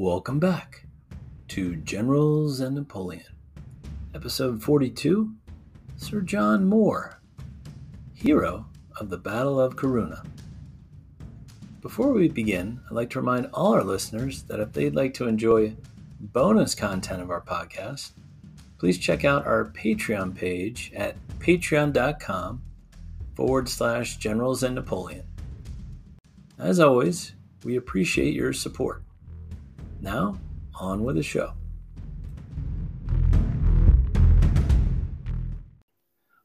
Welcome back to Generals and Napoleon, episode 42 Sir John Moore, hero of the Battle of Corunna. Before we begin, I'd like to remind all our listeners that if they'd like to enjoy bonus content of our podcast, please check out our Patreon page at patreon.com forward slash generals and Napoleon. As always, we appreciate your support. Now, on with the show.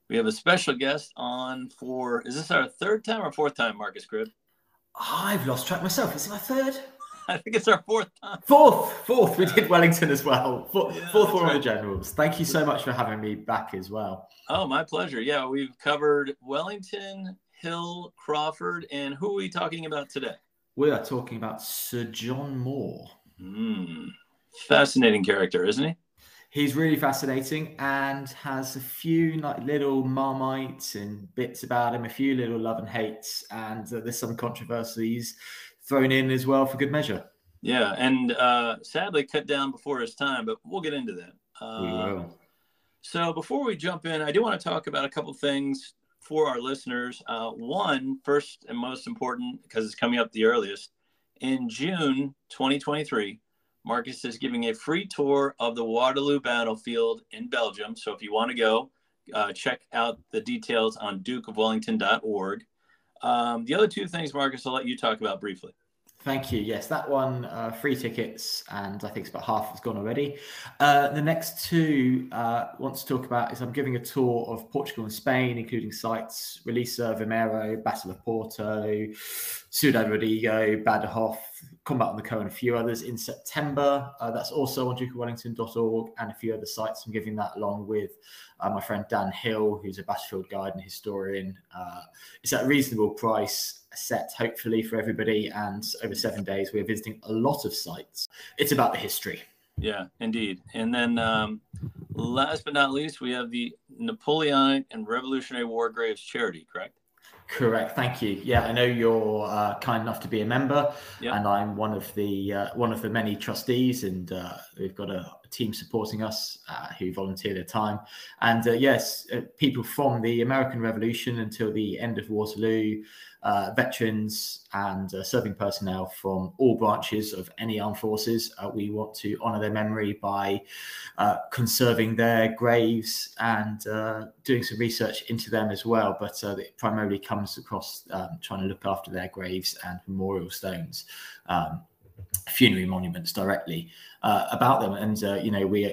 We have a special guest on for, is this our third time or fourth time, Marcus Cribb? I've lost track myself. Is it my third? I think it's our fourth time. Fourth, fourth. We did Wellington as well. Fourth, Yeah, fourth that's one of the generals. Thank you so much for having me back as well. Oh, my pleasure. Yeah, we've covered Wellington, Hill, Craufurd, and who are we talking about today? We are talking about Sir John Moore. Hmm. Fascinating character, isn't he? He's really fascinating and has a few like little marmites and bits about him, a few little love and hates, and uh, there's some controversies thrown in as well for good measure. Yeah, and uh, sadly cut down before his time, but we'll get into that. Uh, we will. So before we jump in, I do want to talk about a couple things for our listeners. Uh, one, first and most important, because it's coming up the earliest, in June 2023, Marcus is giving a free tour of the Waterloo battlefield in Belgium. So if you want to go, uh, check out the details on dukeofwellington.org. Um, the other two things, Marcus, I'll let you talk about briefly. Thank you. Yes, that one, uh, free tickets, and I think it's about half has gone already. Uh, the next two uh, I want to talk about is I'm giving a tour of Portugal and Spain, including sites Roliça, Vimeiro, Battle of Porto, Ciudad Rodrigo, Badajoz, Combat on the Coa, and a few others in September. Uh, that's also on dukeofwellington.org and a few other sites. I'm giving that along with uh, my friend Dan Hill, who's a battlefield guide and historian. Uh, it's at a reasonable price set hopefully for everybody and over seven days we're visiting a lot of sites it's about the history Yeah, indeed. And then um, last but not least, we have the Napoleonic and Revolutionary War Graves charity, correct? Correct thank you yeah i know you're uh, kind enough to be a member Yep. and i'm one of the uh, one of the many trustees and uh, we've got a, a team supporting us uh, who volunteer their time and uh, yes uh, people from the american revolution until the end of waterloo uh, veterans and uh, serving personnel from all branches of any armed forces. Uh, we want to honour their memory by uh, conserving their graves and uh, doing some research into them as well. But uh, it primarily comes across um, trying to look after their graves and memorial stones. Um, funerary monuments directly uh, about them and uh, you know we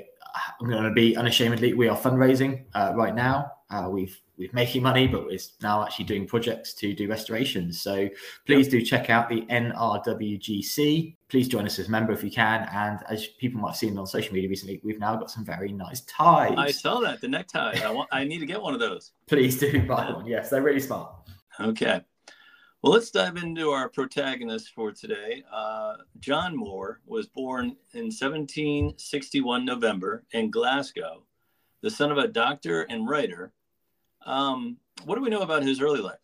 i'm going to be unashamedly we are fundraising uh, right now uh, we've we're making money but we're now actually doing projects to do restorations so please do check out the nrwgc please join us as a member if you can and as people might have seen on social media recently we've now got some very nice ties I saw that the necktie. I want. I need to get one of those. please do buy one yes they're really smart Okay. Well, let's dive into our protagonist for today. Uh, John Moore was born in 1761 November in Glasgow, the son of a doctor and writer. Um, what do we know about his early life?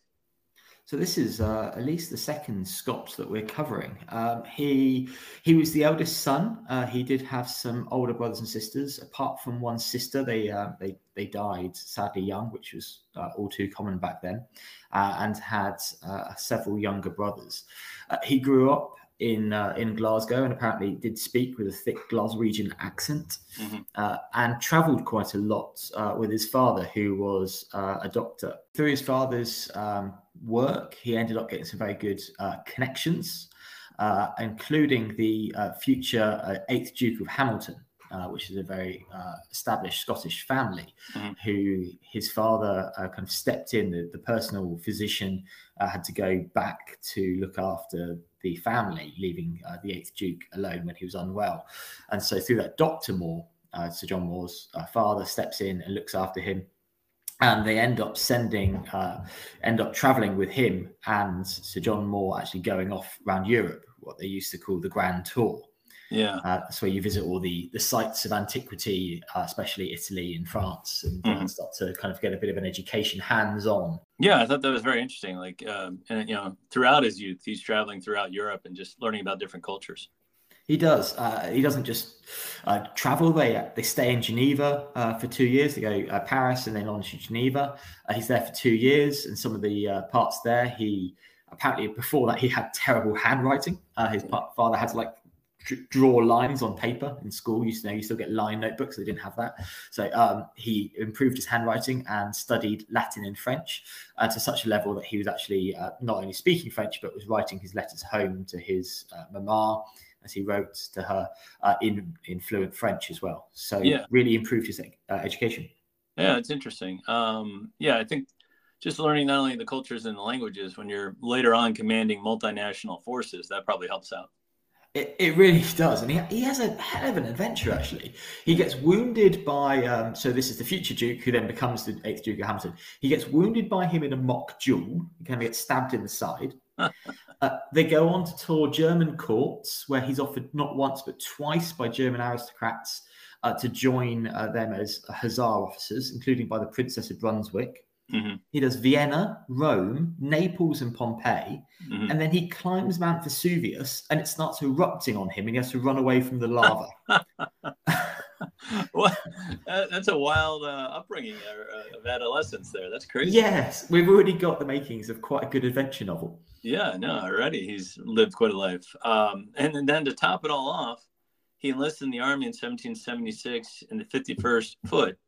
So this is uh, at least the second Scot that we're covering. Um, he he was the eldest son. Uh, he did have some older brothers and sisters. Apart from one sister, they uh, they they died sadly young, which was uh, all too common back then, uh, and had uh, several younger brothers. He grew up in uh, in Glasgow and apparently did speak with a thick Glaswegian accent, Mhm. uh, and travelled quite a lot uh, with his father, who was uh, a doctor. Through his father's um, work, he ended up getting some very good uh, connections, uh, including the uh, future uh, Eighth Duke of Hamilton. Uh, which is a very uh, established Scottish family, Mhm. who his father uh, kind of stepped in. The, the personal physician uh, had to go back to look after the family, leaving uh, the eighth Duke alone when he was unwell. And so, through that, Doctor Moore, uh, Sir John Moore's uh, father, steps in and looks after him. And they end up sending, uh, end up traveling with him and Sir John Moore actually going off around Europe, what they used to call the Grand Tour. Yeah. Uh, that's where you visit all the the sites of antiquity, uh, especially Italy and France, and Mhm. start to kind of get a bit of an education hands on. Yeah, I thought that was very interesting. Like, um, and you know, throughout his youth, he's traveling throughout Europe and just learning about different cultures. He does. Uh, he doesn't just uh, travel. They they stay in Geneva uh, for two years. They go uh, Paris and then on to Geneva. Uh, he's there for two years, and some of the uh, parts there, he apparently before that he had terrible handwriting. his father had to like draw lines on paper in school. You know, you still get line notebooks. They didn't have that. So um, he improved his handwriting and studied Latin and French uh, to such a level that he was actually uh, not only speaking French but was writing his letters home to his uh, mama as he wrote to her uh, in in fluent French as well. So yeah. really improved his uh, education. Yeah, it's interesting. Um, yeah, I think just learning not only the cultures and the languages when you're later on commanding multinational forces that probably helps out. It, it really does. And he, he has a hell of an adventure, actually. He gets wounded by, um, so this is the future Duke, who then becomes the 8th Duke of Hamilton. He gets wounded by him in a mock duel. He kind of gets stabbed in the side. uh, they go on to tour German courts, where he's offered not once, but twice by German aristocrats uh, to join uh, them as Hussar officers, including by the Princess of Brunswick. Mm-hmm. He does Vienna, Rome, Naples, and Pompeii. Mm-hmm. And then he climbs Mount Vesuvius and it starts erupting on him and he has to run away from the lava. well, that's a wild uh, upbringing uh, of adolescence there. That's crazy. Yes, we've already got the makings of quite a good adventure novel. Yeah, no, already he's lived quite a life. Um, and then to top it all off, he enlisted in the army in 1776 in the 51st Foot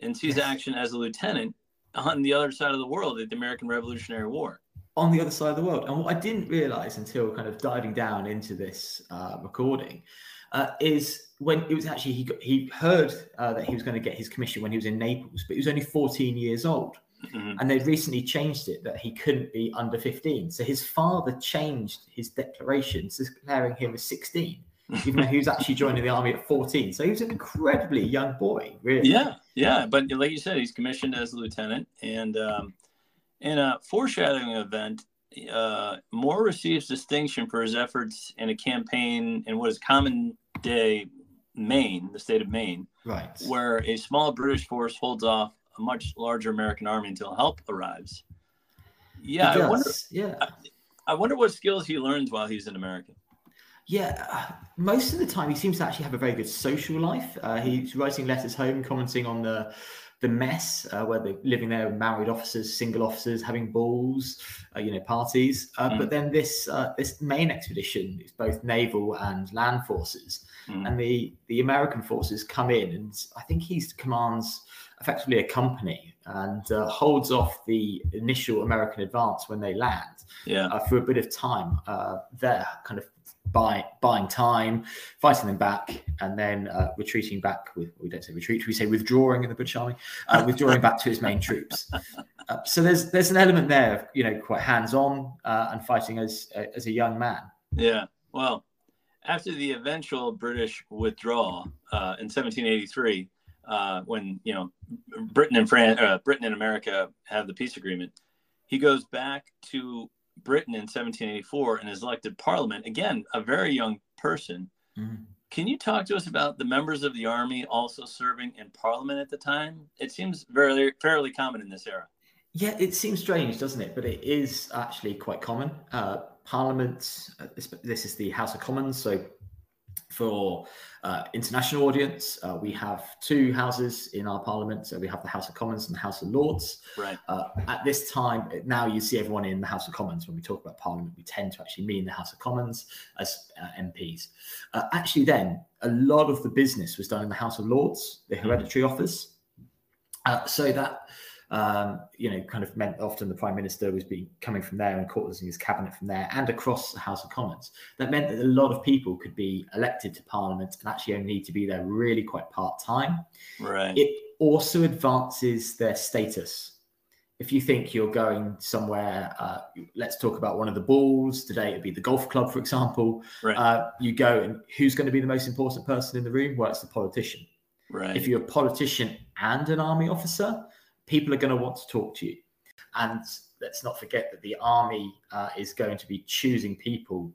and sees action as a lieutenant on the other side of the world at the American Revolutionary War. On the other side of the world. And what I didn't realize until kind of diving down into this uh, recording uh, is when it was actually he got, he heard uh, that he was going to get his commission when he was in Naples, but he was only 14 years old. Mm-hmm. And they'd recently changed it that he couldn't be under 15. So his father changed his declaration, declaring him as 16 even though he was actually joining the army at 14. So he was an incredibly young boy, really. Yeah, yeah. But like you said, he's commissioned as a lieutenant. And um, in a foreshadowing event, uh, Moore receives distinction for his efforts in a campaign in what is common day Maine, the state of Maine, right, where a small British force holds off a much larger American army until help arrives. Yeah, I wonder. Yeah, I, I wonder what skills he learns while he's an American. Yeah, most of the time he seems to actually have a very good social life. Uh, he's writing letters home, commenting on the the mess uh, where they're living there, married officers, single officers, having balls, uh, you know, parties. Uh, mm. But then this uh, this main expedition is both naval and land forces, mm. and the the American forces come in, and I think he commands effectively a company and uh, holds off the initial American advance when they land. Yeah. Uh, for a bit of time uh, there, kind of buy, buying time, fighting them back, and then uh, retreating back with, we don't say retreat, we say withdrawing in the British Army, uh, withdrawing back to his main troops. Uh, so there's there's an element there of, you know, quite hands on uh, and fighting as, uh, as a young man. Yeah. Well, after the eventual British withdrawal uh, in 1783, when, you know, Britain and France, Britain and America have the peace agreement, he goes back to Britain in 1784 and is elected parliament. Again, a very young person. Mm-hmm. Can you talk to us about the members of the army also serving in parliament at the time? It seems very fairly common in this era. Yeah, it seems strange, doesn't it? But it is actually quite common. Uh, parliament, uh, this, this is the House of Commons, so for uh, international audience, uh, we have two houses in our parliament. So we have the House of Commons and the House of Lords. Right. Uh, at this time, now you see everyone in the House of Commons. When we talk about parliament, we tend to actually mean the House of Commons as uh, MPs. Uh, actually, then a lot of the business was done in the House of Lords, the hereditary office. Uh, so that um, you know, kind of meant often the prime minister was being coming from there and courtesing his cabinet from there and across the House of Commons. That meant that a lot of people could be elected to Parliament and actually only need to be there really quite part time. Right. It also advances their status. If you think you're going somewhere, uh, let's talk about one of the balls today. It'd be the golf club, for example. Right. Uh, you go and who's going to be the most important person in the room? Well, it's the politician. Right. If you're a politician and an army officer, people are going to want to talk to you. And let's not forget that the army uh, is going to be choosing people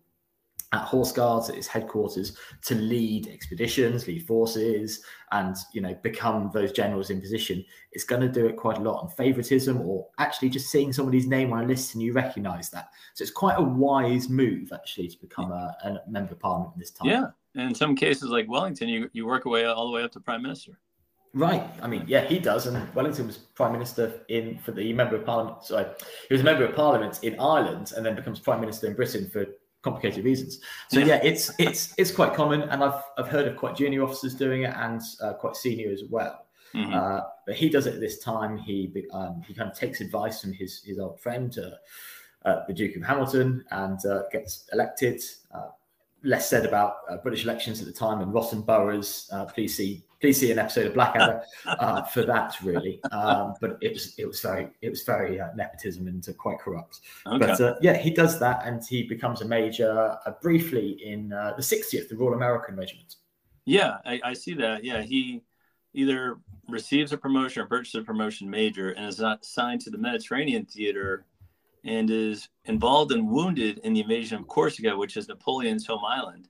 at Horse Guards at its headquarters to lead expeditions, lead forces, and you know become those generals in position. It's going to do it quite a lot on favoritism, or actually just seeing somebody's name on a list and you recognise that. So it's quite a wise move actually to become a, a member of parliament in this time. Yeah, And in some cases, like Wellington, you, you work away all the way up to prime minister. Right. I mean, yeah, he does. And Wellington was prime minister in for the member of parliament. Sorry, he was a member of parliament in Ireland, and then becomes prime minister in Britain for complicated reasons. So yeah, it's it's it's quite common, and I've I've heard of quite junior officers doing it and uh, quite senior as well. Mm-hmm. Uh, but he does it at this time. He um, he kind of takes advice from his his old friend, uh, uh the Duke of Hamilton, and uh, gets elected. Uh, less said about British elections at the time, and rotten boroughs. please see please see an episode of Blackadder uh, for that, really. Um, but it was it was very it was very uh, nepotism and uh, quite corrupt. Okay. But uh, yeah, he does that, and he becomes a major uh, briefly in uh, the 60th, the Royal American Regiment. Yeah, I, I, see that. Yeah, he either receives a promotion or purchases a promotion major, and is assigned to the Mediterranean theater, and is involved and wounded in the invasion of Corsica, which is Napoleon's home island.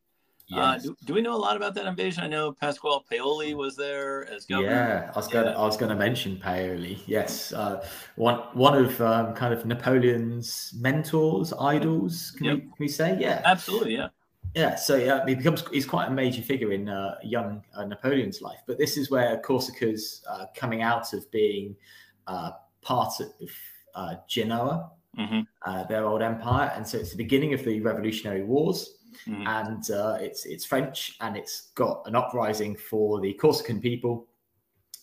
Uh, yes. Uh, do, do, we know a lot about that invasion? I know Pasquale Paoli was there as governor. Yeah, I was going. I was to mention Paoli. Yes, uh, one one of um, kind of Napoleon's mentors, idols. Can, yep. we, can we say? Yeah, absolutely. Yeah. Yeah, so yeah, he becomes he's quite a major figure in uh, young uh, Napoleon's life. But this is where Corsica's uh, coming out of being part of Genoa, mm-hmm. their old empire, and so it's the beginning of the Revolutionary Wars mm. and uh, it's it's French, and it's got an uprising for the Corsican people,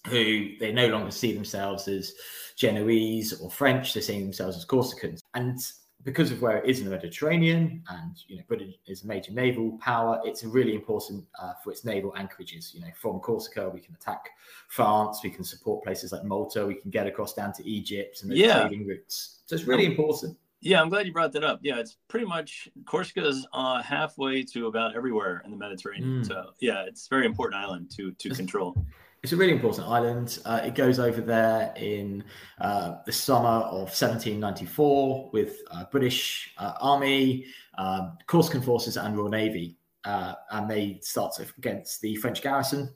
who they no longer see themselves as Genoese or French; they're seeing themselves as Corsicans, and because of where it is in the Mediterranean, and you know, Britain is a major naval power, it's really important uh, for its naval anchorages. You know, from Corsica, we can attack France, we can support places like Malta, we can get across down to Egypt and the yeah. trading routes. So it's really important. Yeah, I'm glad you brought that up. Yeah, it's pretty much Corsica is uh, halfway to about everywhere in the Mediterranean. Mm. So yeah, it's a very important island to to it's, control. It's a really important island. Uh, it goes over there in uh, the summer of 1794 with uh, British uh, Army, um, Corsican forces, and Royal Navy, uh, and they start against the French garrison.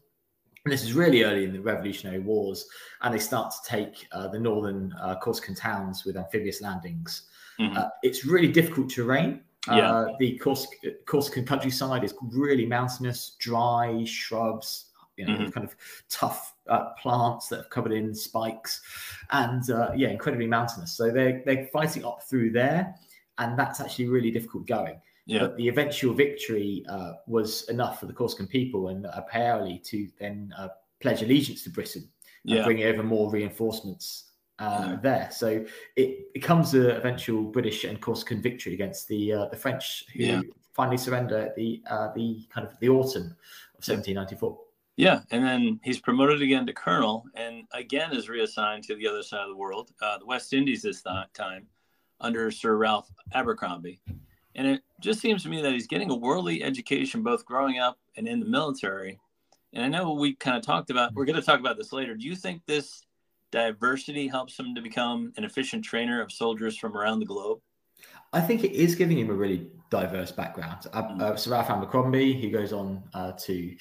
And this is really early in the Revolutionary Wars, and they start to take the northern Corsican towns with amphibious landings. Mm-hmm. Uh, it's really difficult terrain. Yeah. Uh, the Cors- Corsican countryside is really mountainous, dry shrubs, you know, mm-hmm. kind of tough uh, plants that are covered in spikes, and uh, yeah, incredibly mountainous. So they're they're fighting up through there, and that's actually really difficult going. Yeah. But the eventual victory uh, was enough for the Corsican people and uh, Paoli to then uh, pledge allegiance to Britain and yeah. bring over more reinforcements uh, there. So it becomes an eventual British and Corsican victory against the uh, the French, who yeah. finally surrender at the uh, the kind of the autumn of 1794. Yeah, and then he's promoted again to colonel, and again is reassigned to the other side of the world, uh, the West Indies this th- time, under Sir Ralph Abercromby. And it just seems to me that he's getting a worldly education both growing up and in the military. And I know we kind of talked about, we're going to talk about this later. Do you think this diversity helps him to become an efficient trainer of soldiers from around the globe? I think it is giving him a really diverse background. Uh, mm. uh, Sir Ralph Abercromby, he goes on uh, to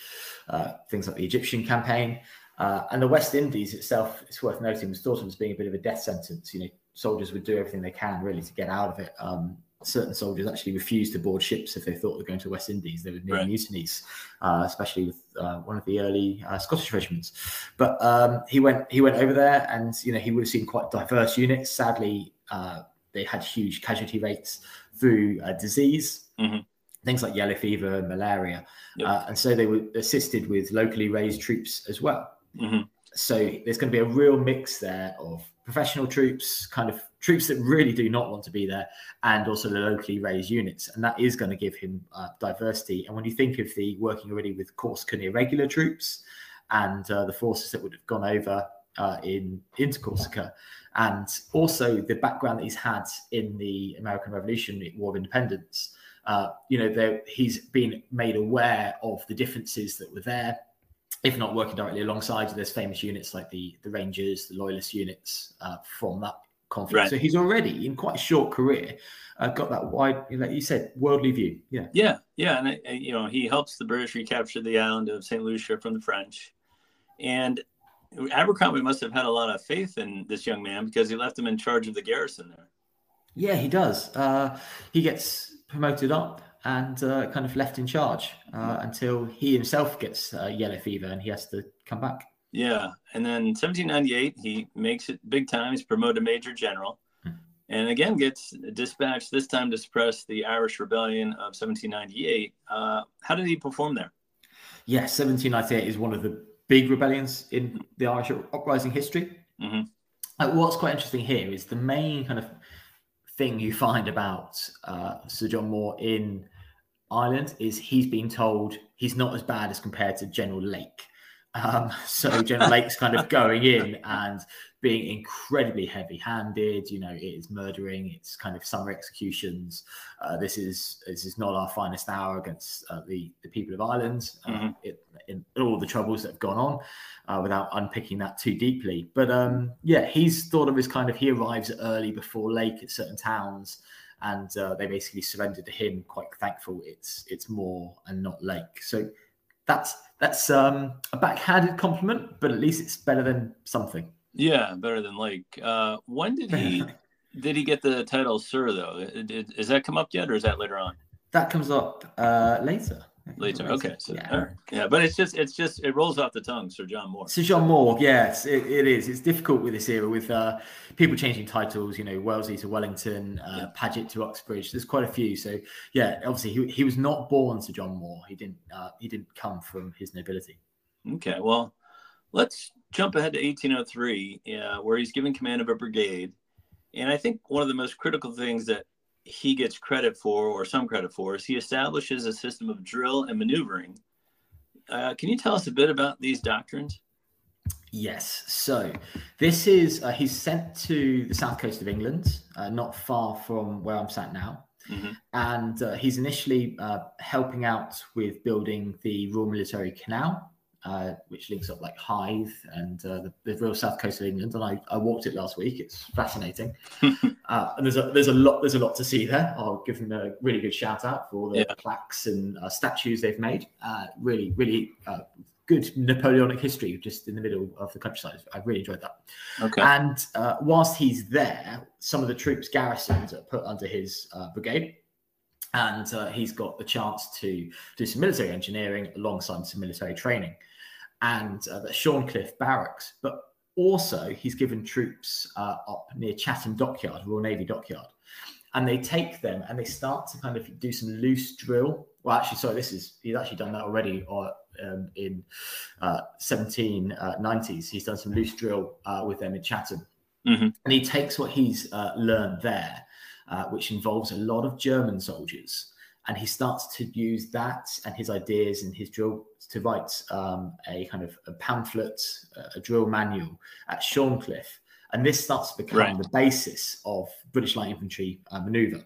uh, things like the Egyptian campaign. Uh, and the West Indies itself, it's worth noting, was thought of as being a bit of a death sentence. You know, soldiers would do everything they can really to get out of it. Um, certain soldiers actually refused to board ships if they thought they were going to the West Indies. They were near right. mutinies, uh, especially with uh, one of the early uh, Scottish regiments. But um, he went he went over there, and you know he would have seen quite diverse units. Sadly, uh, they had huge casualty rates through uh, disease. Mm-hmm. Things like yellow fever and malaria, yep. Uh, and so they were assisted with locally raised troops as well. Mm-hmm. So there's going to be a real mix there of professional troops, kind of troops that really do not want to be there, and also the locally raised units. And that is going to give him uh, diversity. And when you think of the working already with Corsican irregular troops and uh, the forces that would have gone over uh, in into Corsica, and also the background that he's had in the American Revolution, War of Independence. Uh, you know, he's been made aware of the differences that were there if not working directly alongside there's famous units like the the Rangers, the Loyalist units uh, from that conflict. Right. So he's already in quite a short career uh, got that wide, like you said, worldly view. Yeah, yeah, yeah, and uh, you know he helps the British recapture the island of Saint Lucia from the French, and Abercromby must have had a lot of faith in this young man because he left him in charge of the garrison there. Yeah, he does. Uh, he gets promoted up and uh, kind of left in charge uh, until he himself gets uh, yellow fever and he has to come back. Yeah, and then 1798 he makes it big time. He's promoted major general, hmm. and again gets dispatched this time to suppress the Irish Rebellion of 1798. Uh, how did he perform there? Yeah, 1798 is one of the big rebellions in the Irish uprising history. Mm-hmm. Uh, what's quite interesting here is the main kind of thing you find about uh, Sir John Moore in Ireland is he's been told he's not as bad as compared to General Lake. Um, so General Lake's kind of going in and being incredibly heavy-handed. You know, it is murdering. It's kind of summer executions. Uh, this is this is not our finest hour against uh, the the people of Ireland. Uh, mm-hmm. It, in all the troubles that have gone on, uh, without unpicking that too deeply. But um, yeah, he's thought of as kind of he arrives early before Lake at certain towns and uh, they basically surrendered to him. Quite thankful it's it's Moore and not Lake. So that's that's um, a backhanded compliment, but at least it's better than something. Yeah, better than Lake. Uh, when did he did he get the title Sir though? did, Is that come up yet, or is that later on? That comes up uh, later. Later, okay, so yeah. yeah, but it's just it's just it rolls off the tongue, Sir John Moore. Sir John Moore, yes, it, it is. It's difficult with this era with uh, people changing titles. You know, Wellesley to Wellington, uh, yeah. Paget to Uxbridge. There's quite a few. So yeah, obviously he, he was not born Sir John Moore. He didn't uh, he didn't come from his nobility. Okay, well, let's jump ahead to 1803, uh, where he's given command of a brigade, and I think one of the most critical things that he gets credit for, or some credit for, is he establishes a system of drill and maneuvering. Uh, can you tell us a bit about these doctrines? Yes. So this is uh, he's sent to the south coast of England, uh, not far from where I'm sat now, mm-hmm. and uh, he's initially uh, helping out with building the Royal Military Canal uh, which links up like Hythe and uh, the, the, real south coast of England. And I, I walked it last week. It's fascinating. uh, and there's a there's a lot there's a lot to see there. I'll give them a really good shout out for all the yeah. plaques and uh, statues they've made. Uh, really really uh, good Napoleonic history just in the middle of the countryside. I really enjoyed that. Okay. And whilst he's there, some of the troops garrisoned are put under his brigade and uh, he's got the chance to do some military engineering alongside some military training and uh, the Shorncliffe Barracks. But also, he's given troops uh, up near Chatham Dockyard, Royal Navy Dockyard, and they take them and they start to kind of do some loose drill. Well, actually, sorry, this is he's actually done that already, or um, in uh, 1790s, uh, he's done some loose drill uh, with them in Chatham, mm-hmm. and he takes what he's uh, learned there, uh, which involves a lot of German soldiers and he starts to use that and his ideas and his drill to write um, a kind of a pamphlet, a drill manual at Shorncliffe. And this starts to become right. the basis of British light infantry uh, maneuver,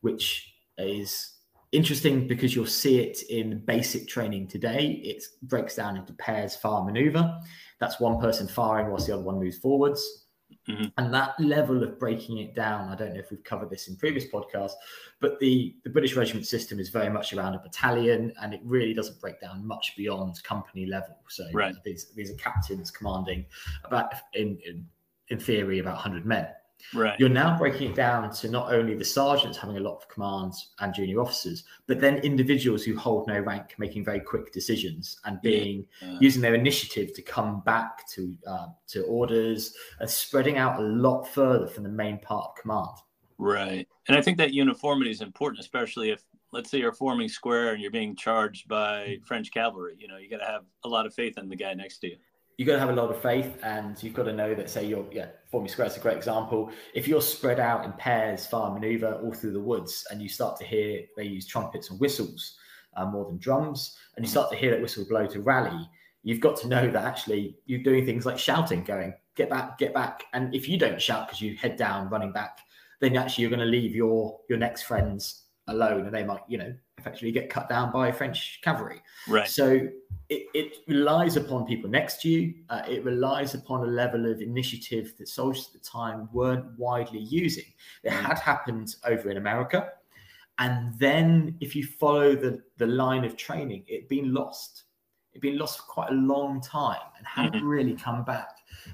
which is interesting because you'll see it in basic training today. It breaks down into pairs fire maneuver. That's one person firing whilst the other one moves forwards. Mm-hmm. And that level of breaking it down, I don't know if we've covered this in previous podcasts, but the, the British regiment system is very much around a battalion and it really doesn't break down much beyond company level. So right. these, these are captains commanding about, in, in, in theory, about 100 men. Right. You're now breaking it down to not only the sergeants having a lot of commands and junior officers, but then individuals who hold no rank making very quick decisions and being yeah. using their initiative to come back to uh, to orders and spreading out a lot further from the main part of command. Right, and I think that uniformity is important, especially if let's say you're forming square and you're being charged by French cavalry. You know, you got to have a lot of faith in the guy next to you you've got to have a lot of faith and you've got to know that say you're yeah forming square is a great example. If you're spread out in pairs fire maneuver all through the woods and you start to hear they use trumpets and whistles uh, more than drums and you start to hear that whistle blow to rally you've got to know that actually you're doing things like shouting going get back get back. And if you don't shout because you head down running back then actually you're going to leave your your next friends alone and they might you know effectively get cut down by french cavalry right so it, it relies upon people next to you. Uh, it relies upon a level of initiative that soldiers at the time weren't widely using. It mm. had happened over in America. And then if you follow the, the line of training, it'd been lost. It'd been lost for quite a long time and hadn't mm-hmm. really come back.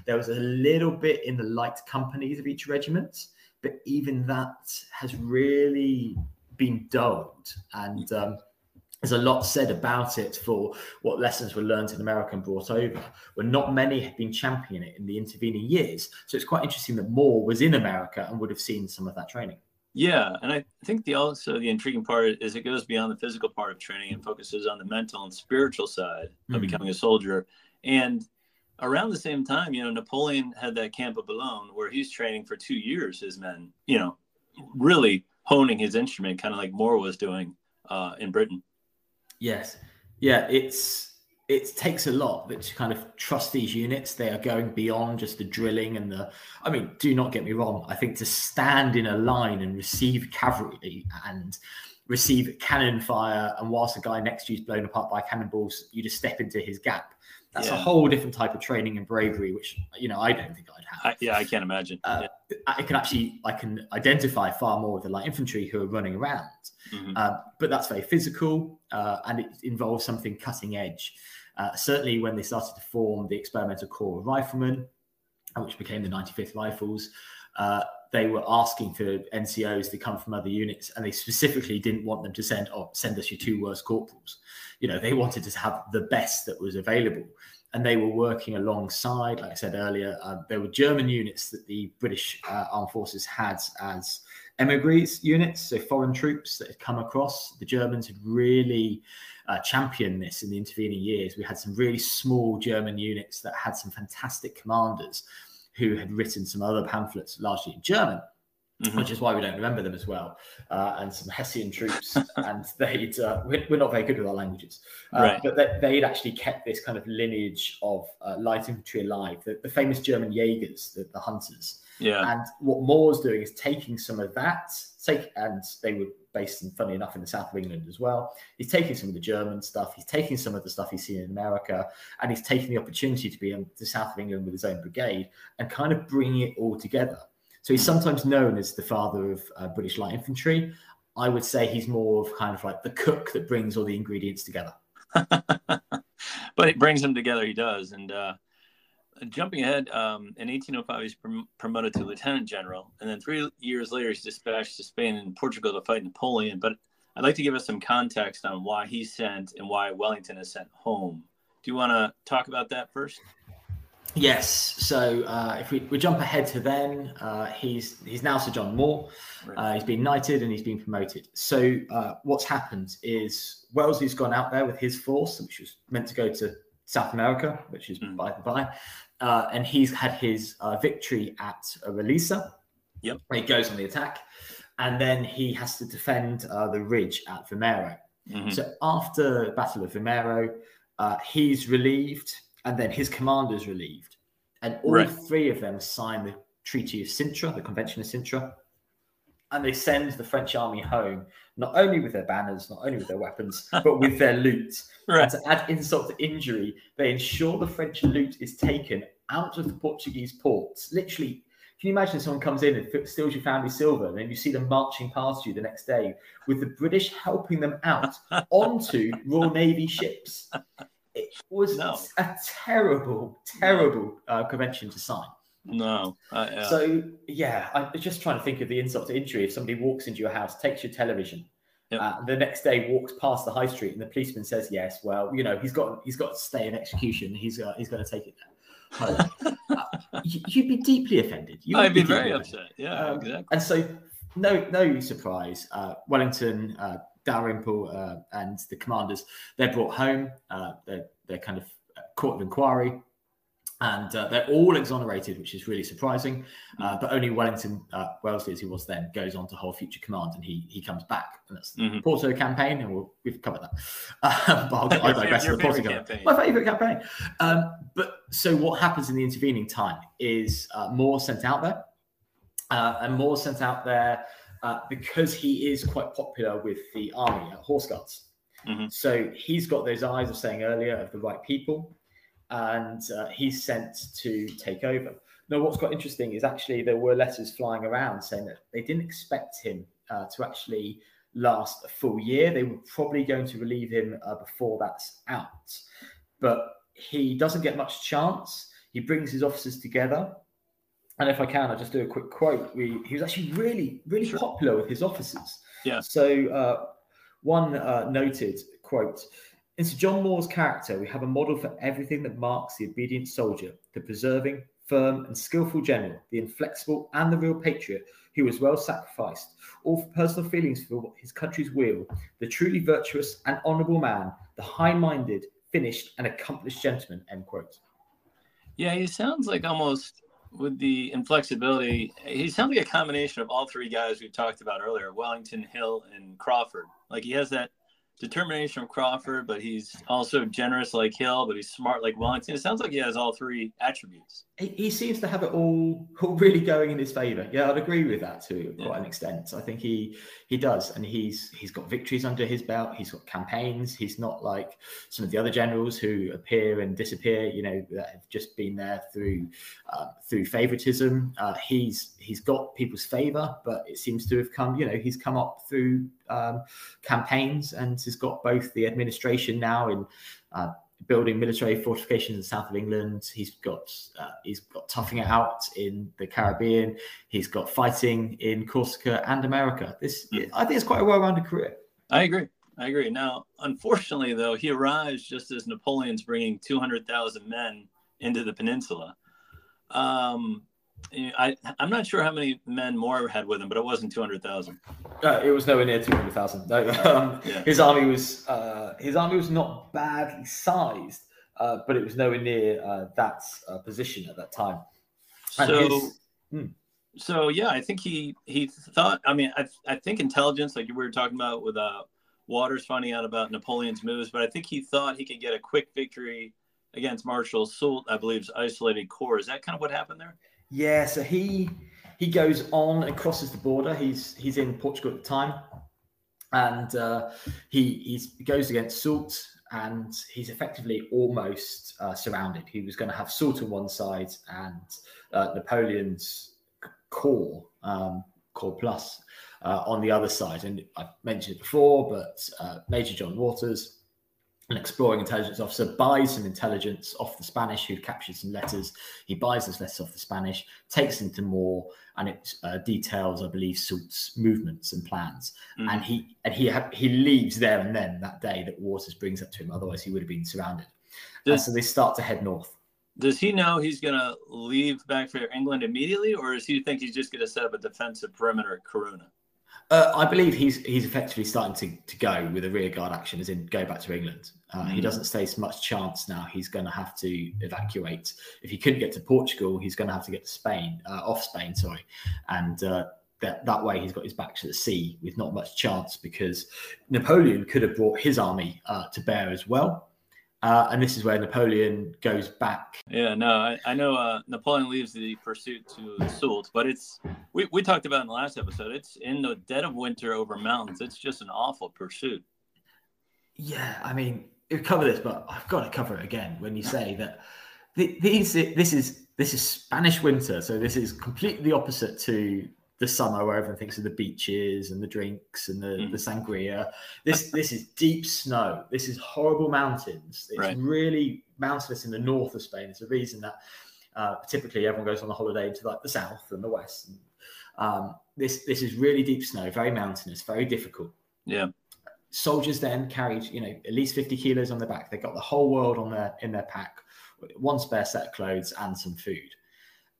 There was a little bit in the light companies of each regiment, but even that has really been dulled. And um, there's a lot said about it for what lessons were learned in America and brought over, where not many have been championing it in the intervening years. So it's quite interesting that Moore was in America and would have seen some of that training. Yeah, and I think the also the intriguing part is it goes beyond the physical part of training and focuses on the mental and spiritual side of mm-hmm. becoming a soldier. And around the same time, you know, Napoleon had that camp of Boulogne where he's training for two years his men, you know, really honing his instrument, kind of like Moore was doing uh, in Britain. Yes, yeah, it's it takes a lot to kind of trust these units. They are going beyond just the drilling and the. I mean, do not get me wrong. I think to stand in a line and receive cavalry and receive cannon fire, and whilst the guy next to you is blown apart by cannonballs, you just step into his gap. That's yeah. a whole different type of training and bravery, which you know I don't think I'd have. I, yeah, I can't imagine. Uh, yeah. I can actually I can identify far more with the light infantry who are running around, mm-hmm. uh, but that's very physical uh, and it involves something cutting edge. Uh, certainly, when they started to form the experimental corps of riflemen, which became the 95th Rifles, uh, they were asking for NCOs to come from other units, and they specifically didn't want them to send, "Oh, send us your two worst corporals." You know, they wanted to have the best that was available, and they were working alongside. Like I said earlier, uh, there were German units that the British uh, Armed Forces had as emigres units, so foreign troops that had come across. The Germans had really uh, championed this in the intervening years. We had some really small German units that had some fantastic commanders who had written some other pamphlets, largely in German. Mm-hmm. Which is why we don't remember them as well, uh, and some Hessian troops, and they'd uh, we're, we're, not very good with our languages, uh, right. but they, they'd actually kept this kind of lineage of uh, light infantry alive. The, the famous German Jaegers, the, the hunters, yeah. And what Moore's doing is taking some of that, take and they were based in, funny enough, in the south of England as well. He's taking some of the German stuff, he's taking some of the stuff he's seen in America, and he's taking the opportunity to be in the south of England with his own brigade and kind of bringing it all together. So he's sometimes known as the father of uh, British light infantry. I would say he's more of kind of like the cook that brings all the ingredients together. but it brings them together, he does. And uh, jumping ahead, um, in 1805, he's prom- promoted to lieutenant general, and then three years later, he's dispatched to Spain and Portugal to fight Napoleon. But I'd like to give us some context on why he's sent and why Wellington is sent home. Do you want to talk about that first? Yes. So uh, if we, we jump ahead to then, uh, he's he's now Sir John Moore. Right. Uh, he's been knighted and he's been promoted. So uh, what's happened is Wellesley's gone out there with his force, which was meant to go to South America, which is mm. by the by uh, and he's had his uh, victory at uh, Roliça. Yep. Where he goes on the attack, and then he has to defend uh, the ridge at Vimeiro. Mm-hmm. So after the Battle of Vimeiro, uh, he's relieved, and then his commander's relieved, and all right. three of them sign the Treaty of Sintra, the Convention of Sintra, and they send the French army home, not only with their banners, not only with their weapons, but with their loot. Right. To add insult to injury, they ensure the French loot is taken out of the Portuguese ports. Literally, can you imagine someone comes in and steals your family silver, and then you see them marching past you the next day with the British helping them out onto Royal Navy ships? It was no. a terrible, terrible uh, convention to sign. No. Uh. So yeah, I was just trying to think of the insult to injury. If somebody walks into your house, takes your television, yep. uh, the next day walks past the high street, and the policeman says, "Yes, well, you know, he's got he's got to stay in execution. He's uh, he's going to take it." Uh, you'd be deeply offended. You I'd be, be very upset. Yeah, um, exactly. And so, no, no surprise. Uh, Wellington, uh, Dalrymple, uh, and the commanders they're brought home. Uh, they're they're kind of court of inquiry and uh, they're all exonerated, which is really surprising. Uh, but only Wellington uh, Wellesley, as he was then, goes on to hold future command, and he he comes back, and that's the mm-hmm. Porto campaign, and we'll, we've covered that. Um, but I'll, I digress. the Porto campaign. My favourite campaign. Um, but so what happens in the intervening time is uh, Moore sent out there, uh, and Moore sent out there uh, because he is quite popular with the army at Horse Guards. Mm-hmm. So he's got those eyes, of saying earlier, of the right people and uh, he's sent to take over. Now, what's quite interesting is actually there were letters flying around saying that they didn't expect him uh, to actually last a full year. They were probably going to relieve him uh, before that's out, but he doesn't get much chance. He brings his officers together and if I can, I'll just do a quick quote. We, he was actually really, really popular with his officers. Yeah. So uh, one uh, noted quote. In Sir John Moore's character, we have a model for everything that marks the obedient soldier, the preserving, firm, and skillful general, the inflexible and the real patriot who was well sacrificed, all for personal feelings for his country's weal, the truly virtuous and honourable man, the high-minded, finished, and accomplished gentleman. End quote. Yeah, he sounds like almost with the inflexibility. He sounds like a combination of all three guys we've talked about earlier: Wellington, Hill, and Craufurd. Like he has that determination of Craufurd, but he's also generous like Hill, but he's smart like Wellington. It sounds like he has all three attributes. he, he seems to have it all, all really going in his favour. Yeah, I'd agree with that to Yeah. quite an extent. I think he he does, and he's he's got victories under his belt. He's got campaigns. He's not like some of the other generals who appear and disappear. You know, that have just been there through uh, through favouritism. Uh, he's he's got people's favour, but it seems to have come. You know, he's come up through um, campaigns and he's got both the administration now in. Uh, building military fortifications in the south of England. He's got uh, he's got toughing it out in the Caribbean. He's got fighting in Corsica and America. This Mm. I think it's quite a well-rounded career. I agree. I agree. Now, unfortunately, though, he arrives just as Napoleon's bringing 200,000 men into the peninsula. Um, I, I'm not sure how many men Moore had with him, but it wasn't 200,000. Uh, it was nowhere near two hundred thousand. No, um, Yeah. his army was uh, his army was not badly sized, uh, but it was nowhere near uh, that uh, position at that time. And So, his- so yeah, I think he he thought. I mean, I I think intelligence, like we were talking about with uh, Waters finding out about Napoleon's moves, but I think he thought he could get a quick victory against Marshal Soult, I believe's isolated corps. Is that kind of what happened there? Yeah, so he he goes on and crosses the border. He's he's in Portugal at the time, and uh, he he's, goes against Soult, and he's effectively almost uh, surrounded. He was going to have Soult on one side and uh, Napoleon's corps, um, Corps Plus, uh, on the other side. And I've mentioned it before, but uh, Major John Waters an exploring intelligence officer buys some intelligence off the Spanish who'd captured some letters. He buys those letters off the Spanish, takes them to Moore, and it uh, details, I believe, Soult's movements and plans. Mhm. And he and he ha- he leaves there and then that day that Waters brings up to him. Otherwise, he would have been surrounded. And so they start to head north. does he know he's going to leave back for England immediately, or does he think he's just going to set up a defensive perimeter at Coruna? Uh, I believe he's he's effectively starting to, to go with a rear guard action, as in go back to England. Uh, He Mhm. doesn't face much chance now. He's going to have to evacuate. If he couldn't get to Portugal, he's going to have to get to Spain, uh, off Spain, sorry, and uh, that that way he's got his back to the sea with not much chance because Napoleon could have brought his army uh, to bear as well. Uh, and this is where Napoleon goes back Yeah, no, I, I know uh, Napoleon leaves the pursuit to Soult, but it's we, we talked about in the last episode. It's in the dead of winter over mountains. It's just an awful pursuit. Yeah, I mean, we cover this, but I've got to cover it again when you say that the, these this is this is Spanish winter, so this is completely the opposite to the summer where everyone thinks of the beaches and the drinks and the, Mhm. the sangria. This this is deep snow. This is horrible mountains. It's Right. really mountainous in the north of Spain. It's a reason that uh, typically everyone goes on a holiday to like the south and the west. And, um, this this is really deep snow, very mountainous, very difficult Yeah, soldiers then carried you know at least 50 kilos on their back they got the whole world on their in their pack one spare set of clothes and some food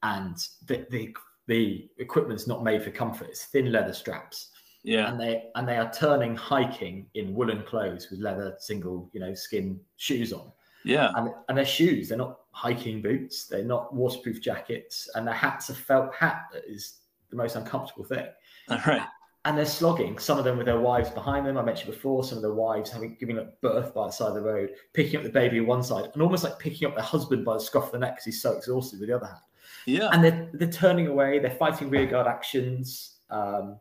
and the the, the equipment's not made for comfort it's thin leather straps yeah, and they and they are turning hiking in woolen clothes with leather single you know skin shoes on yeah. and, and their shoes they're not hiking boots they're not waterproof jackets and their hats a felt hat that is the most uncomfortable thing All right. and they're slogging. Some of them with their wives behind them. I mentioned before, some of their wives having giving up birth by the side of the road, picking up the baby on one side, and almost like picking up their husband by the scruff of the neck because he's so exhausted with the other hand. Yeah, And they're they're turning away. They're fighting rearguard actions. Um,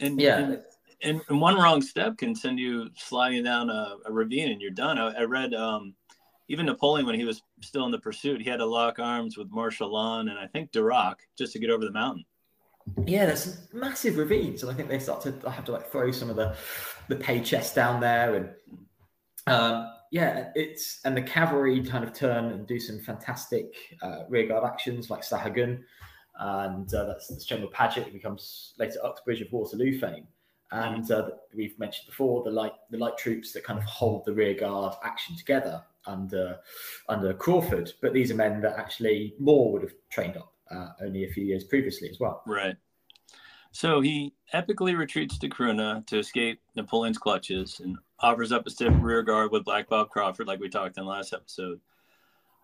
and yeah. and, and, and one wrong step can send you sliding down a, a ravine, and you're done. I, I read um, even Napoleon when he was still in the pursuit, he had to lock arms with Marshal Lannes and I think Duroc just to get over the mountain. yeah, there's massive ravines, and I think they start to have to like throw some of the the pay chests down there, and um, yeah, it's and the cavalry kind of turn and do some fantastic uh, rearguard actions like Sahagun. and uh, that's, that's General Paget, who becomes later Uxbridge of Waterloo fame. And uh, we've mentioned before the light the light troops that kind of hold the rear guard action together under under Craufurd, but these are men that actually Moore would have trained up uh, only a few years previously as well. Right. So he epically retreats to Corunna to escape Napoleon's clutches and offers up a stiff rear guard with Black Bob Craufurd, like we talked in last episode.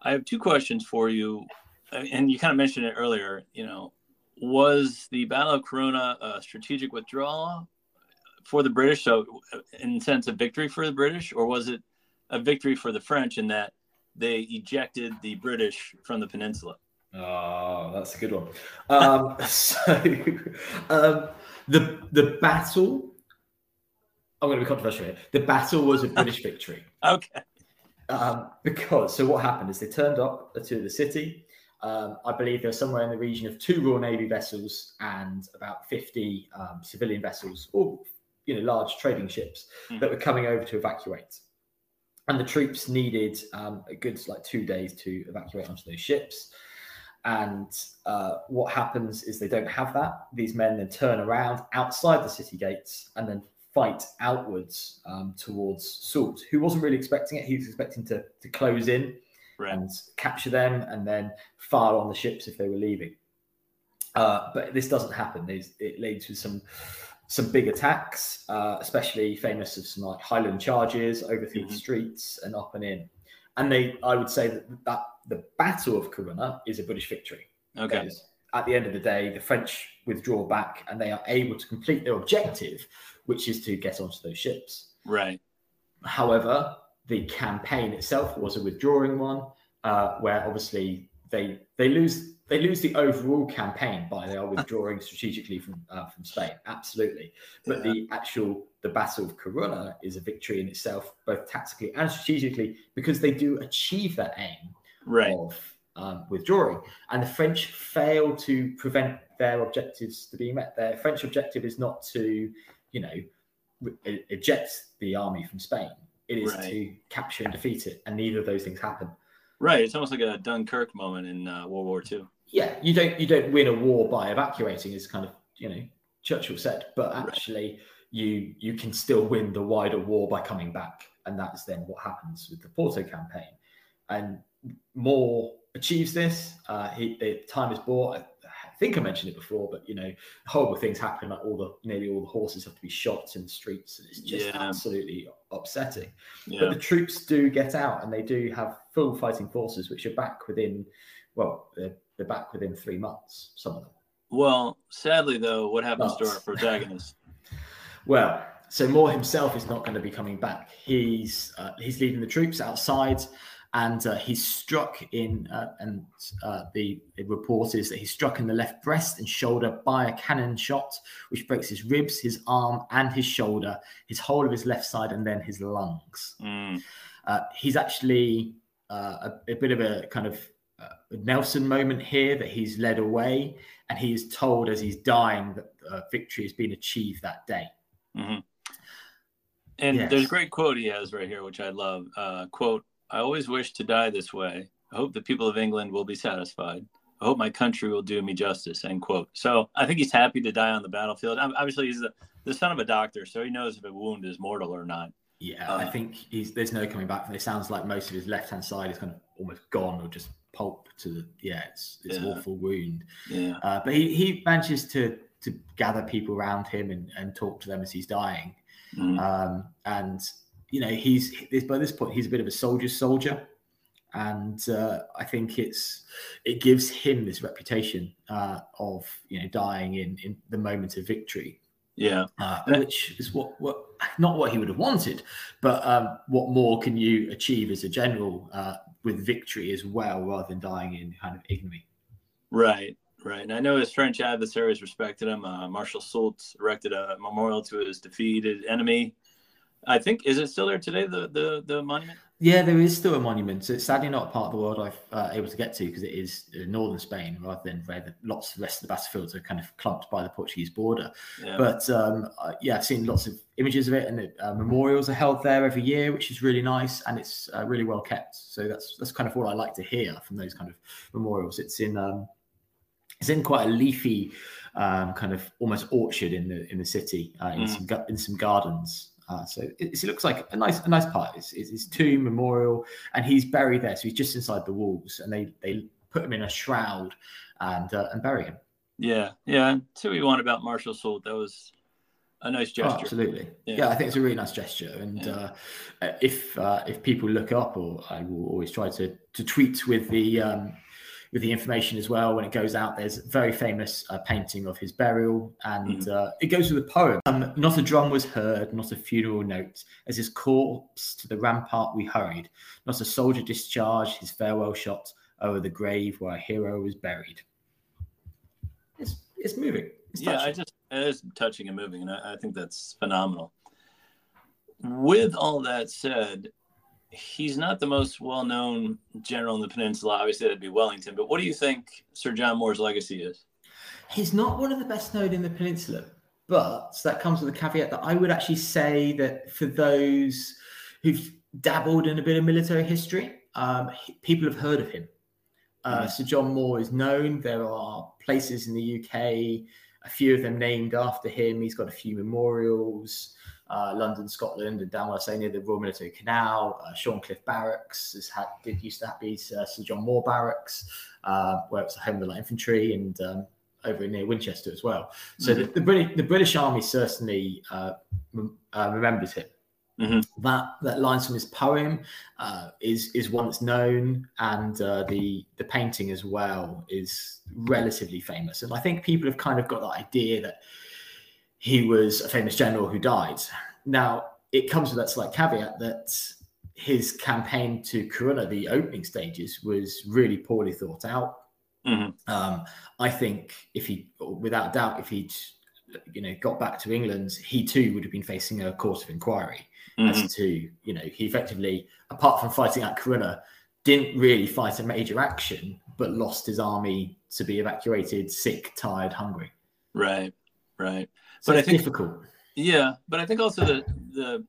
I have two questions for you, and you kind of mentioned it earlier. You know, was the Battle of Corunna a strategic withdrawal for the British, so in sense of victory for the British, or was it a victory for the French in that they ejected the British from the peninsula? Oh, that's a good one. Um, so, um, the the battle. I'm going to be controversial here. The battle was a British victory. Okay. Um, because so what happened is they turned up to the city. Um, I believe there was somewhere in the region of two Royal Navy vessels and about 50 um, civilian vessels, or you know, large trading ships Mm. that were coming over to evacuate. And the troops needed um, a good like two days to evacuate onto those ships. And uh, what happens is they don't have that. These men then turn around outside the city gates and then fight outwards um, towards Soult, who wasn't really expecting it. He was expecting to, to close in Right. and capture them and then fire on the ships if they were leaving. Uh, but this doesn't happen. There's, it leads to some some big attacks, uh, especially famous of some like Highland charges over through the Mhm. streets and up and in. And they, I would say that, that the Battle of Corunna is a British victory. Okay. At the end of the day, the French withdraw back and they are able to complete their objective, which is to get onto those ships. Right. However, the campaign itself was a withdrawing one, uh, where obviously they they lose they lose the overall campaign by they are withdrawing strategically from uh, from Spain. Absolutely, but the actual the Battle of Corunna is a victory in itself, both tactically and strategically, because they do achieve that aim Right. of um, withdrawing. And the French fail to prevent their objectives to be met. Their French objective is not to, you know, eject the army from Spain. It is Right. to capture and defeat it. And neither of those things happen. Right. It's almost like a Dunkirk moment in uh, World War II. Yeah, you don't you don't win a war by evacuating, as kind of you know Churchill said, but Right. actually you you can still win the wider war by coming back, and that's then what happens with the Porto campaign. And Moore achieves this. Uh, he the time is bought. I, I think I mentioned it before, but you know horrible things happen. Like all the nearly all the horses have to be shot in the streets, and it's just Yeah. absolutely upsetting. But the troops do get out, and they do have full fighting forces, which are back within, well, they're, they're back within three months. Some of them. Well, sadly, though, what happens to our protagonist? Well, so Moore himself is not going to be coming back. He's uh, he's leading the troops outside, and uh, he's struck in. Uh, and uh, the, report is that he's struck in the left breast and shoulder by a cannon shot, which breaks his ribs, his arm, and his shoulder, his whole of his left side, and then his lungs. Mm, Uh, he's actually uh, a, a bit of a kind of uh, Nelson moment here that he's led away, and he is told as he's dying that uh, victory has been achieved that day. mhm. And Yes. there's a great quote he has right here, which I love. Uh, quote, I always wish to die this way. I hope the people of England will be satisfied. I hope my country will do me justice, end quote. So I think he's happy to die on the battlefield. Obviously, he's the, the son of a doctor, so he knows if a wound is mortal or not. Yeah, Uh, I think he's there's no coming back from it. It sounds like most of his left hand side is kind of almost gone or just pulp to the yeah, it's it's Yeah. awful wound. Yeah. Uh, but he, he manages to to gather people around him and, and talk to them as he's dying. Mm, um, and you know he's this by this point he's a bit of a soldier's soldier and uh, i think it's it gives him this reputation uh, of you know dying in in the moment of victory yeah. uh, which is what what not what he would have wanted but um, what more can you achieve as a general uh, with victory as well rather than dying in kind of ignominy Right, right. And I know his French adversaries respected him. Uh, Marshal Soult erected a memorial to his defeated enemy. I think is it still there today? The the the monument. Yeah, there is still a monument. It's sadly not a part of the world I've uh, able to get to because it is northern Spain rather than where the, lots of the rest of the battlefields are kind of clumped by the Portuguese border. Yeah. But um, yeah, I've seen lots of images of it, and the, uh, memorials are held there every year, which is really nice, and it's uh, really well kept. So that's that's kind of what I like to hear from those kind of memorials. It's in um, it's in quite a leafy um, kind of almost orchard in the in the city uh, in, mm. some, in some gardens. Uh, so it, it, looks like a nice a nice part. It's, it's his tomb memorial, and he's buried there. So he's just inside the walls, and they they put him in a shroud and uh, and bury him. Yeah, yeah. Two we want about Marshal Soult. That was a nice oh, gesture. Oh, absolutely. Yeah. yeah. I think it's a really nice gesture. And yeah. uh, if uh, if people look up, or I will always try to to tweet with the um, with the information as well when it goes out. There's a very famous uh, painting of his burial, and mm. uh, it goes with a poem. Um, not a drum was heard, not a funeral note. As his corpse to the rampart we hurried. Not a soldier discharged his farewell shot over the grave where a hero was buried. It's it's moving. It's yeah, I just it is touching and moving, and I, I think that's phenomenal. With all that said, he's not the most well-known general in the peninsula. Obviously, that'd be Wellington. But what do you think Sir John Moore's legacy is? He's not one of the best known in the peninsula, but that comes with a caveat that I would actually say that for those who've dabbled in a bit of military history, um, people have heard of him. Uh, mm. Sir John Moore is known. There are places in the UK, a few of them named after him. He's got a few memorials uh, London, Scotland, and down where I say near the Royal Military Canal. Uh, Shorncliffe Barracks has had did used to be uh, Sir John Moore Barracks, uh, where it's the home of the light infantry, and um, over near Winchester as well. So mm-hmm. the, the, British the British Army certainly uh, uh, remembers him. Mm-hmm. That that lines from his poem uh, is is one that's known, and uh, the the painting as well is relatively famous. And I think people have kind of got the idea that he was a famous general who died. Now, it comes with that slight caveat that his campaign to Corunna, the opening stages, was really poorly thought out. Mm-hmm. Um, I think if he, without doubt, if he'd you know got back to England, he too would have been facing a court of inquiry mm-hmm. as to you know he effectively, apart from fighting at Corunna, didn't really fight a major action, but lost his army to be evacuated, sick, tired, hungry. Right, right. So but I think difficult. Yeah, but I think also the the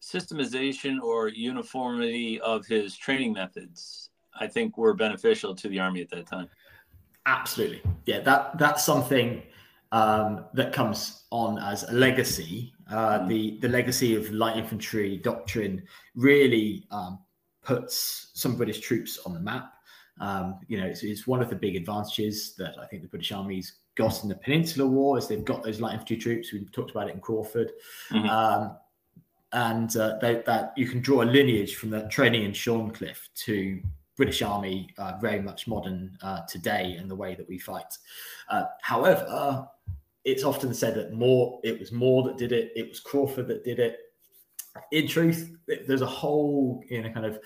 systemization or uniformity of his training methods, I think, were beneficial to the army at that time. Absolutely, yeah. That that's something um, that comes on as a legacy. Uh, mm. The the legacy of light infantry doctrine really um, puts some British troops on the map. Um, you know, it's, it's, one of the big advantages that I think the British Army's got in the Peninsular War is they've got those light infantry troops. We talked about it in Craufurd. Mm-hmm. Um, and uh, they, that you can draw a lineage from the training in Shorncliffe to British Army, uh, very much modern uh, today in the way that we fight. Uh, however, it's often said that more it was Moore that did it. It was Craufurd that did it. In truth, there's a whole you know kind of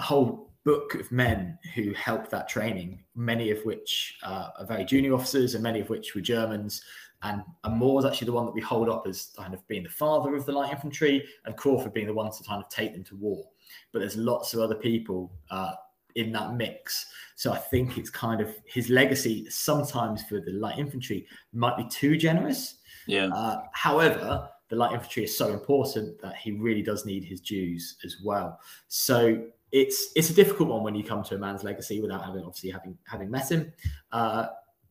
whole book of men who helped that training, many of which uh, are very junior officers and many of which were Germans. And, and Moore is actually the one that we hold up as kind of being the father of the light infantry, and Craufurd being the one to kind of take them to war. But there's lots of other people uh, in that mix. So I think it's kind of his legacy sometimes for the light infantry might be too generous. Yeah. Uh, however, the light infantry is so important that he really does need his dues as well. So it's it's a difficult one when you come to a man's legacy without having obviously having having met him. Uh,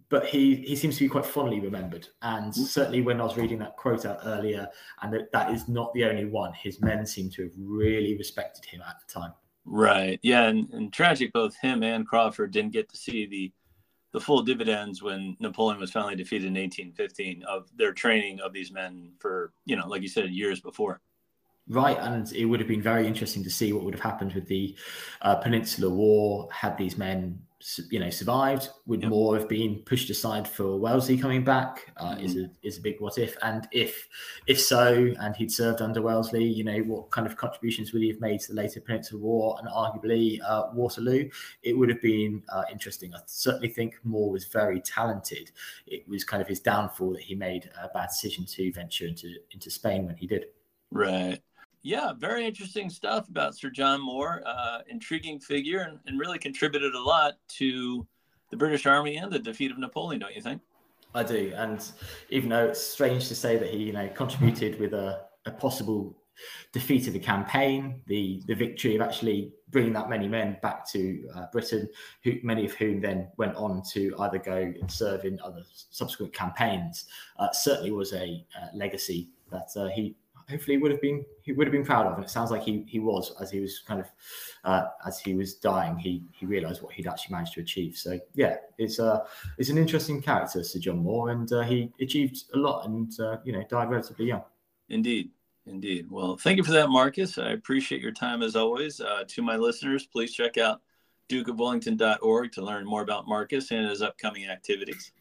but he he seems to be quite fondly remembered, and mm. certainly when I was reading that quote out earlier, and that that is not the only one. His men seem to have really respected him at the time. Right. Yeah, and, and tragic. Both him and Craufurd didn't get to see the the full dividends when Napoleon was finally defeated in 1815 of their training of these men for you know, like you said, years before. Right, and it would have been very interesting to see what would have happened with the uh, Peninsular War had these men, you know, survived. Would yep. Moore have been pushed aside for Wellesley coming back? Uh, mm-hmm. Is a is a big what if, and if if so, and he'd served under Wellesley, you know, what kind of contributions would he have made to the later Peninsular War and arguably uh, Waterloo? It would have been uh, interesting. I certainly think Moore was very talented. It was kind of his downfall that he made a bad decision to venture into into Spain when he did. Right yeah, very interesting stuff about Sir John Moore. Uh, intriguing figure and, and really contributed a lot to the British Army and the defeat of Napoleon, don't you think? I do. And even though it's strange to say that he, you know, contributed with a, a possible of the campaign, the the victory of actually bringing that many men back to uh, Britain, who many of whom then went on to either go and serve in other subsequent campaigns, uh, certainly was a uh, legacy that uh, he hopefully would have been he would have been proud of, and it sounds like he he was as he was kind of uh, as he was dying, he he realised what he'd actually managed to achieve. So yeah, it's uh it's an interesting character, Sir John Moore, and uh, he achieved a lot, and uh, you know died relatively young. Indeed. Indeed. Well, thank you for that, Marcus. I appreciate your time as always. Uh, to my listeners, please check out dukeofwellington.org to learn more about Marcus and his upcoming activities.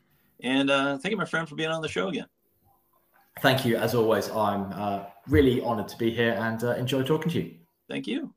And uh, thank you, my friend, for being on the show again. Thank you. As always, I'm uh, really honored to be here and uh, enjoy talking to you. Thank you.